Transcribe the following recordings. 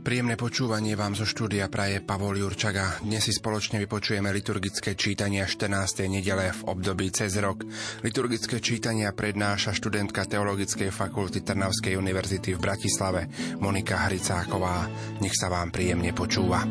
Príjemné počúvanie vám zo štúdia praje Pavol Jurčaga. Dnes si spoločne vypočujeme liturgické čítania 14. nedele v období cez rok. Liturgické čítania prednáša študentka Teologickej fakulty Trnavskej univerzity v Bratislave Monika Hricáková. Nech sa vám príjemne počúva.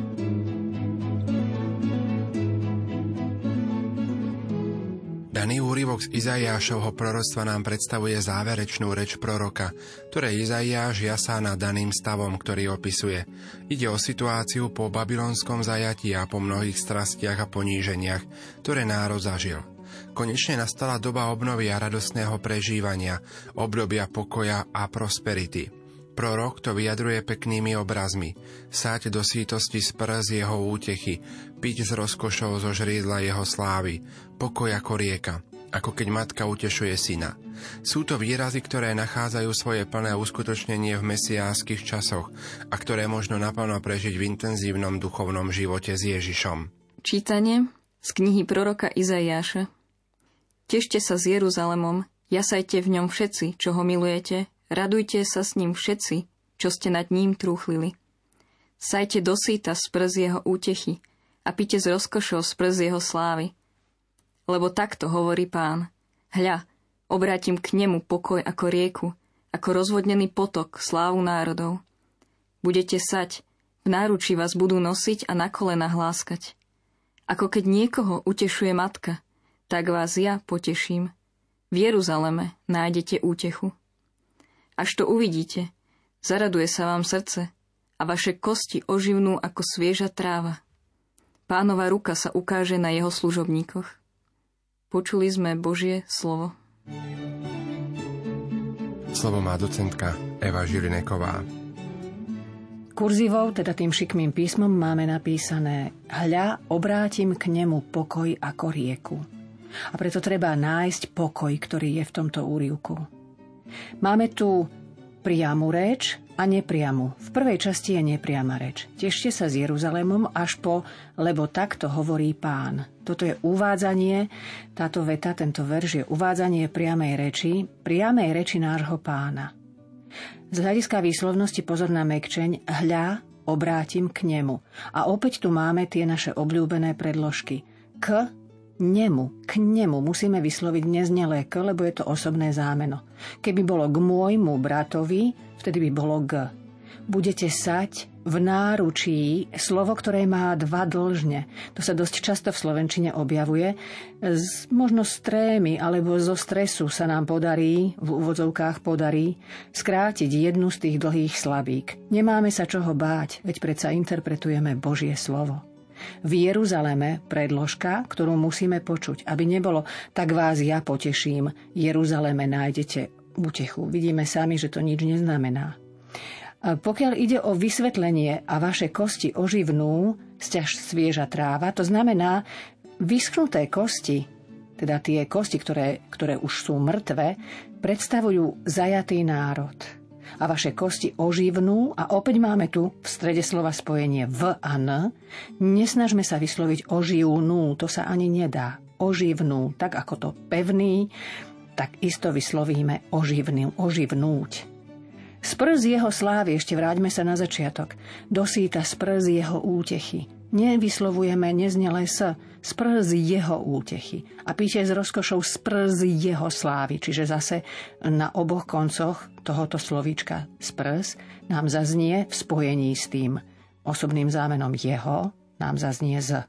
Daný úryvok z Izaiášovho proroctva nám predstavuje záverečnú reč proroka, ktoré Izaiáš jasá nad daným stavom, ktorý opisuje. Ide o situáciu po babylonskom zajatí a po mnohých strastiach a poníženiach, ktoré národ zažil. Konečne nastala doba obnovy a radostného prežívania, obdobia pokoja a prosperity – Prorok to vyjadruje peknými obrazmi. Sáť do sítosti z prs jeho útechy, piť z rozkošov zo žrídla jeho slávy, pokoj ako rieka, ako keď matka utešuje syna. Sú to výrazy, ktoré nachádzajú svoje plné uskutočnenie v mesiánskych časoch a ktoré možno naplno prežiť v intenzívnom duchovnom živote s Ježišom. Čítanie z knihy proroka Izaiáša Tešte sa s Jeruzalemom, jasajte v ňom všetci, čo ho milujete, Radujte sa s ním všetci, čo ste nad ním trúchlili. Sajte do síta z prs jeho útechy a pite z rozkošov z prs jeho slávy. Lebo takto hovorí pán. Hľa, obrátim k nemu pokoj ako rieku, ako rozvodnený potok slávu národov. Budete sať, v náruči vás budú nosiť a na kolena hláskať. Ako keď niekoho utešuje matka, tak vás ja poteším. V Jeruzaleme nájdete útechu. Až to uvidíte, zaraduje sa vám srdce a vaše kosti oživnú ako svieža tráva. Pánova ruka sa ukáže na jeho služobníkoch. Počuli sme Božie slovo. Slovo má docentka Eva Žilineková. Kurzivou, teda tým šikmým písmom, máme napísané Hľa, obrátim k nemu pokoj ako rieku. A preto treba nájsť pokoj, ktorý je v tomto úrivku. Máme tu priamu reč a nepriamu. V prvej časti je nepriama reč. Tešte sa s Jeruzalémom až po, lebo takto hovorí pán. Toto je uvádzanie, táto veta, tento verš je uvádzanie priamej reči, priamej reči nášho pána. Z hľadiska výslovnosti pozor na mekčeň, hľa, obrátim k nemu. A opäť tu máme tie naše obľúbené predložky. K nemu, k nemu musíme vysloviť neznelé k, lebo je to osobné zámeno. Keby bolo k môjmu bratovi, vtedy by bolo g. Budete sať v náručí slovo, ktoré má dva dlžne. To sa dosť často v Slovenčine objavuje. Z, možno z trémy alebo zo stresu sa nám podarí, v úvodzovkách podarí, skrátiť jednu z tých dlhých slabík. Nemáme sa čoho báť, veď predsa interpretujeme Božie slovo v Jeruzaleme predložka, ktorú musíme počuť, aby nebolo tak vás ja poteším, Jeruzaleme nájdete útechu. Vidíme sami, že to nič neznamená. Pokiaľ ide o vysvetlenie a vaše kosti oživnú, sťaž svieža tráva, to znamená vyschnuté kosti, teda tie kosti, ktoré, ktoré už sú mŕtve, predstavujú zajatý národ – a vaše kosti oživnú a opäť máme tu v strede slova spojenie v a n. Nesnažme sa vysloviť oživnú, to sa ani nedá. Oživnú, tak ako to pevný, tak isto vyslovíme oživnú, oživnúť. Sprz jeho slávy, ešte vráťme sa na začiatok, dosýta sprz jeho útechy. Nevyslovujeme neznelé s, sprz jeho útechy a píše s rozkošou sprz jeho slávy, čiže zase na oboch koncoch tohoto slovíčka sprz nám zaznie v spojení s tým osobným zámenom jeho, nám zaznie z.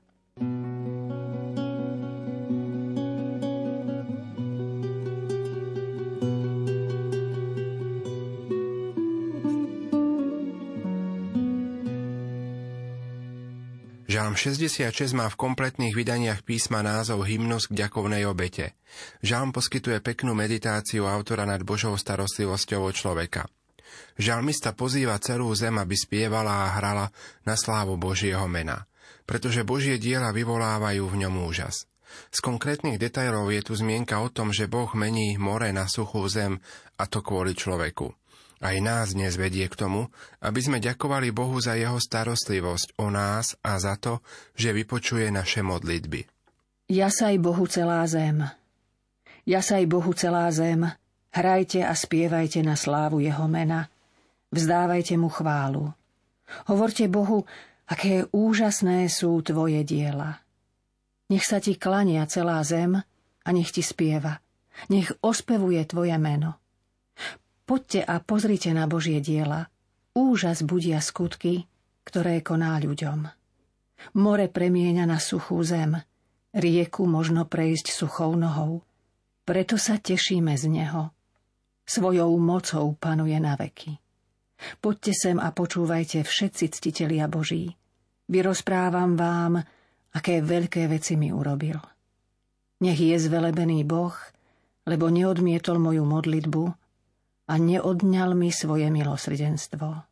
Žalm 66 má v kompletných vydaniach písma názov Hymnus k ďakovnej obete. Žalm poskytuje peknú meditáciu autora nad Božou starostlivosťou o človeka. Žalmista pozýva celú zem, aby spievala a hrala na slávu Božieho mena, pretože Božie diela vyvolávajú v ňom úžas. Z konkrétnych detajlov je tu zmienka o tom, že Boh mení more na suchú zem, a to kvôli človeku. Aj nás dnes vedie k tomu, aby sme ďakovali Bohu za jeho starostlivosť o nás a za to, že vypočuje naše modlitby. Jasaj Bohu celá zem. Jasaj Bohu celá zem. Hrajte a spievajte na slávu jeho mena. Vzdávajte mu chválu. Hovorte Bohu, aké úžasné sú tvoje diela. Nech sa ti klania celá zem a nech ti spieva. Nech ospevuje tvoje meno. Poďte a pozrite na Božie diela. Úžas budia skutky, ktoré koná ľuďom. More premieňa na suchú zem. Rieku možno prejsť suchou nohou. Preto sa tešíme z neho. Svojou mocou panuje na veky. Poďte sem a počúvajte všetci ctitelia Boží. Vyrozprávam vám, aké veľké veci mi urobil. Nech je zvelebený Boh, lebo neodmietol moju modlitbu a neodňal mi svoje milosrdenstvo.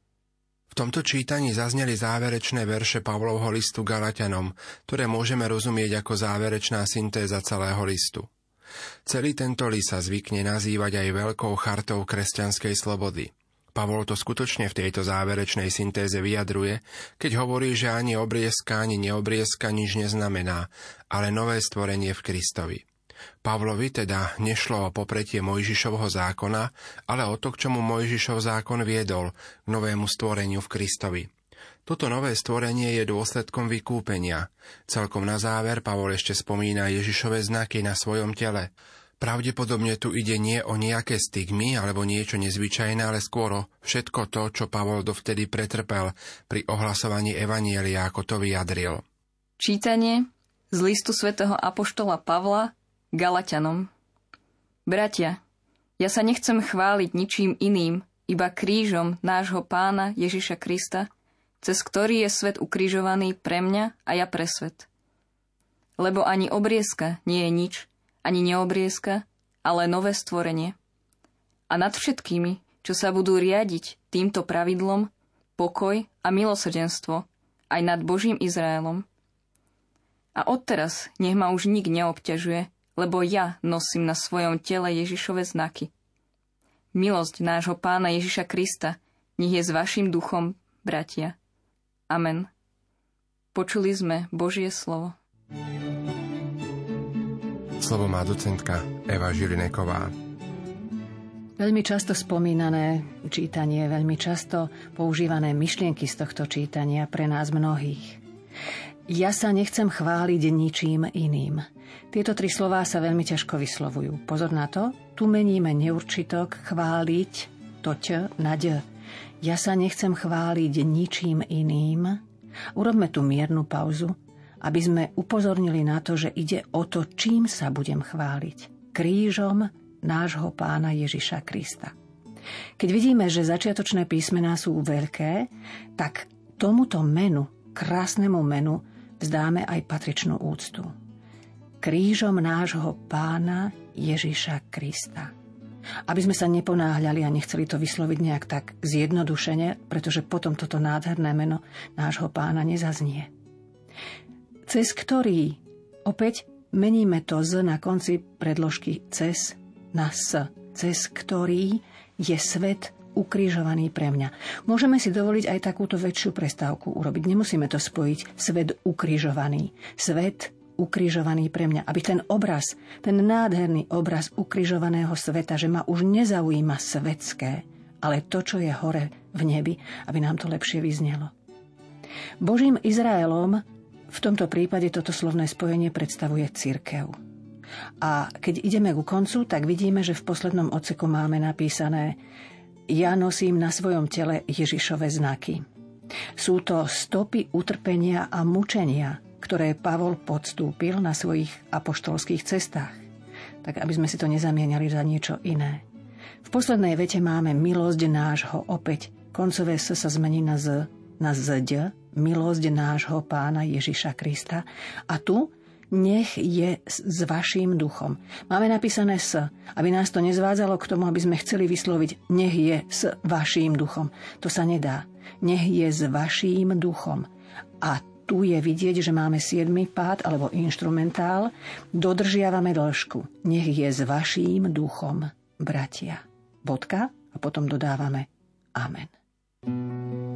V tomto čítaní zazneli záverečné verše Pavlovho listu Galatianom, ktoré môžeme rozumieť ako záverečná syntéza celého listu. Celý tento list sa zvykne nazývať aj veľkou chartou kresťanskej slobody. Pavol to skutočne v tejto záverečnej syntéze vyjadruje, keď hovorí, že ani obriezka, ani neobriezka nič neznamená, ale nové stvorenie v Kristovi. Pavlovi teda nešlo o popretie Mojžišovho zákona, ale o to, k čomu Mojžišov zákon viedol, k novému stvoreniu v Kristovi. Toto nové stvorenie je dôsledkom vykúpenia. Celkom na záver Pavol ešte spomína Ježišové znaky na svojom tele. Pravdepodobne tu ide nie o nejaké stigmy alebo niečo nezvyčajné, ale skôr o všetko to, čo Pavol dovtedy pretrpel pri ohlasovaní Evanielia, ako to vyjadril. Čítanie z listu svätého Apoštola Pavla Galatianom. Bratia, ja sa nechcem chváliť ničím iným, iba krížom nášho pána Ježiša Krista, cez ktorý je svet ukrižovaný pre mňa a ja pre svet. Lebo ani obriezka nie je nič, ani neobriezka, ale nové stvorenie. A nad všetkými, čo sa budú riadiť týmto pravidlom, pokoj a milosrdenstvo, aj nad Božím Izraelom. A odteraz nech ma už nik neobťažuje, lebo ja nosím na svojom tele Ježišove znaky. Milosť nášho pána Ježiša Krista nech je s vašim duchom, bratia. Amen. Počuli sme Božie slovo. Slovo má docentka Eva Žilineková. Veľmi často spomínané čítanie, veľmi často používané myšlienky z tohto čítania pre nás mnohých. Ja sa nechcem chváliť ničím iným. Tieto tri slová sa veľmi ťažko vyslovujú. Pozor na to, tu meníme neurčitok chváliť, to ť na d. Ja sa nechcem chváliť ničím iným. Urobme tu miernu pauzu, aby sme upozornili na to, že ide o to, čím sa budem chváliť. Krížom nášho pána Ježiša Krista. Keď vidíme, že začiatočné písmená sú veľké, tak tomuto menu, krásnemu menu, vzdáme aj patričnú úctu. Krížom nášho pána Ježiša Krista. Aby sme sa neponáhľali a nechceli to vysloviť nejak tak zjednodušene, pretože potom toto nádherné meno nášho pána nezaznie. Cez ktorý opäť meníme to z na konci predložky cez na s, cez ktorý je svet ukrižovaný pre mňa. Môžeme si dovoliť aj takúto väčšiu prestávku urobiť. Nemusíme to spojiť svet ukrižovaný. Svet ukrižovaný pre mňa. Aby ten obraz, ten nádherný obraz ukrižovaného sveta, že ma už nezaujíma svetské, ale to, čo je hore v nebi, aby nám to lepšie vyznelo. Božím Izraelom v tomto prípade toto slovné spojenie predstavuje církev. A keď ideme ku koncu, tak vidíme, že v poslednom odseku máme napísané ja nosím na svojom tele Ježišove znaky. Sú to stopy utrpenia a mučenia, ktoré Pavol podstúpil na svojich apoštolských cestách. Tak aby sme si to nezamieniali za niečo iné. V poslednej vete máme milosť nášho opäť. Koncové S sa zmení na Z, na ZD, milosť nášho pána Ježiša Krista. A tu nech je s vaším duchom. Máme napísané s, aby nás to nezvádzalo k tomu, aby sme chceli vysloviť nech je s vaším duchom. To sa nedá. Nech je s vaším duchom. A tu je vidieť, že máme 7. pád alebo instrumentál. Dodržiavame dĺžku. Nech je s vaším duchom, bratia. Bodka a potom dodávame Amen.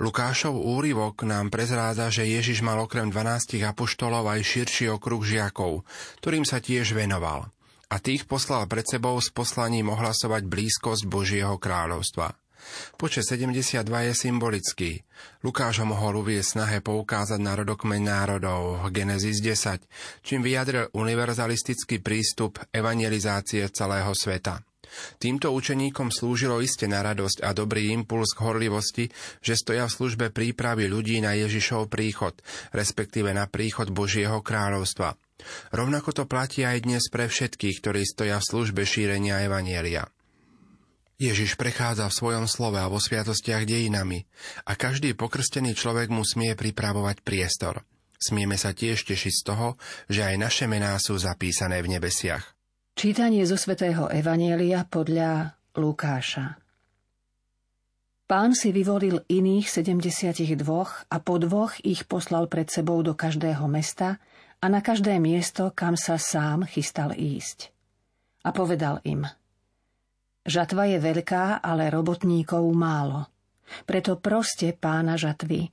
Lukášov úryvok nám prezrádza, že Ježiš mal okrem 12 apoštolov aj širší okruh žiakov, ktorým sa tiež venoval. A tých poslal pred sebou s poslaním ohlasovať blízkosť Božieho kráľovstva. Počet 72 je symbolický. Lukáš ho mohol uvieť snahe poukázať na rodokmeň národov, Genesis 10, čím vyjadril univerzalistický prístup evangelizácie celého sveta. Týmto učeníkom slúžilo iste na radosť a dobrý impuls k horlivosti, že stoja v službe prípravy ľudí na Ježišov príchod, respektíve na príchod Božieho kráľovstva. Rovnako to platí aj dnes pre všetkých, ktorí stoja v službe šírenia Evanielia. Ježiš prechádza v svojom slove a vo sviatostiach dejinami a každý pokrstený človek mu smie pripravovať priestor. Smieme sa tiež tešiť z toho, že aj naše mená sú zapísané v nebesiach. Čítanie zo svätého Evanielia podľa Lukáša. Pán si vyvolil iných 72 a po dvoch ich poslal pred sebou do každého mesta a na každé miesto, kam sa sám chystal ísť. A povedal im, Žatva je veľká, ale robotníkov málo. Preto proste pána žatvy,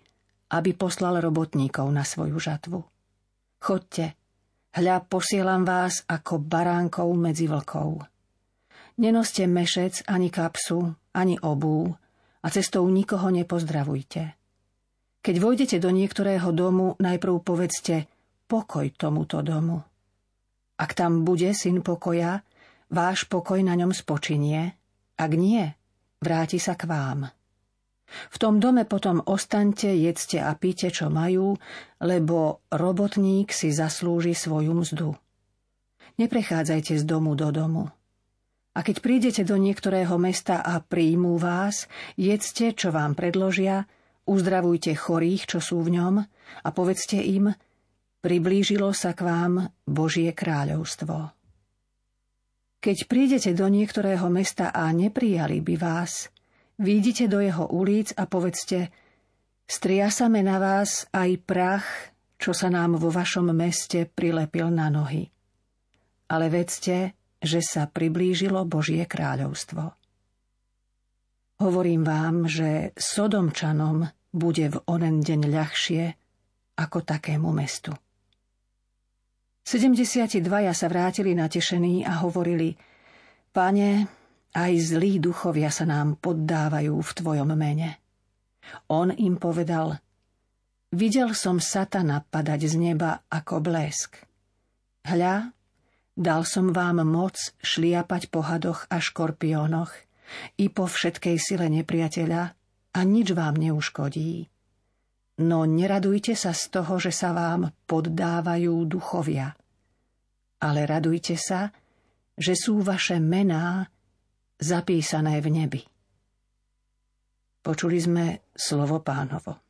aby poslal robotníkov na svoju žatvu. Chodte, Hľa posielam vás ako baránkov medzi vlkov. Nenoste mešec ani kapsu, ani obú a cestou nikoho nepozdravujte. Keď vojdete do niektorého domu, najprv povedzte pokoj tomuto domu. Ak tam bude syn pokoja, váš pokoj na ňom spočinie, ak nie, vráti sa k vám. V tom dome potom ostaňte, jedzte a píte, čo majú, lebo robotník si zaslúži svoju mzdu. Neprechádzajte z domu do domu. A keď prídete do niektorého mesta a príjmú vás, jedzte, čo vám predložia, uzdravujte chorých, čo sú v ňom a povedzte im, priblížilo sa k vám Božie kráľovstvo. Keď prídete do niektorého mesta a neprijali by vás, Výjdite do jeho ulic a povedzte, striasame na vás aj prach, čo sa nám vo vašom meste prilepil na nohy. Ale vedzte, že sa priblížilo Božie kráľovstvo. Hovorím vám, že Sodomčanom bude v onen deň ľahšie ako takému mestu. 72 sa vrátili natešení a hovorili, Pane, aj zlí duchovia sa nám poddávajú v tvojom mene. On im povedal, videl som satana padať z neba ako blesk. Hľa, dal som vám moc šliapať po hadoch a škorpiónoch i po všetkej sile nepriateľa a nič vám neuškodí. No neradujte sa z toho, že sa vám poddávajú duchovia, ale radujte sa, že sú vaše mená zapísané v nebi. Počuli sme slovo pánovo.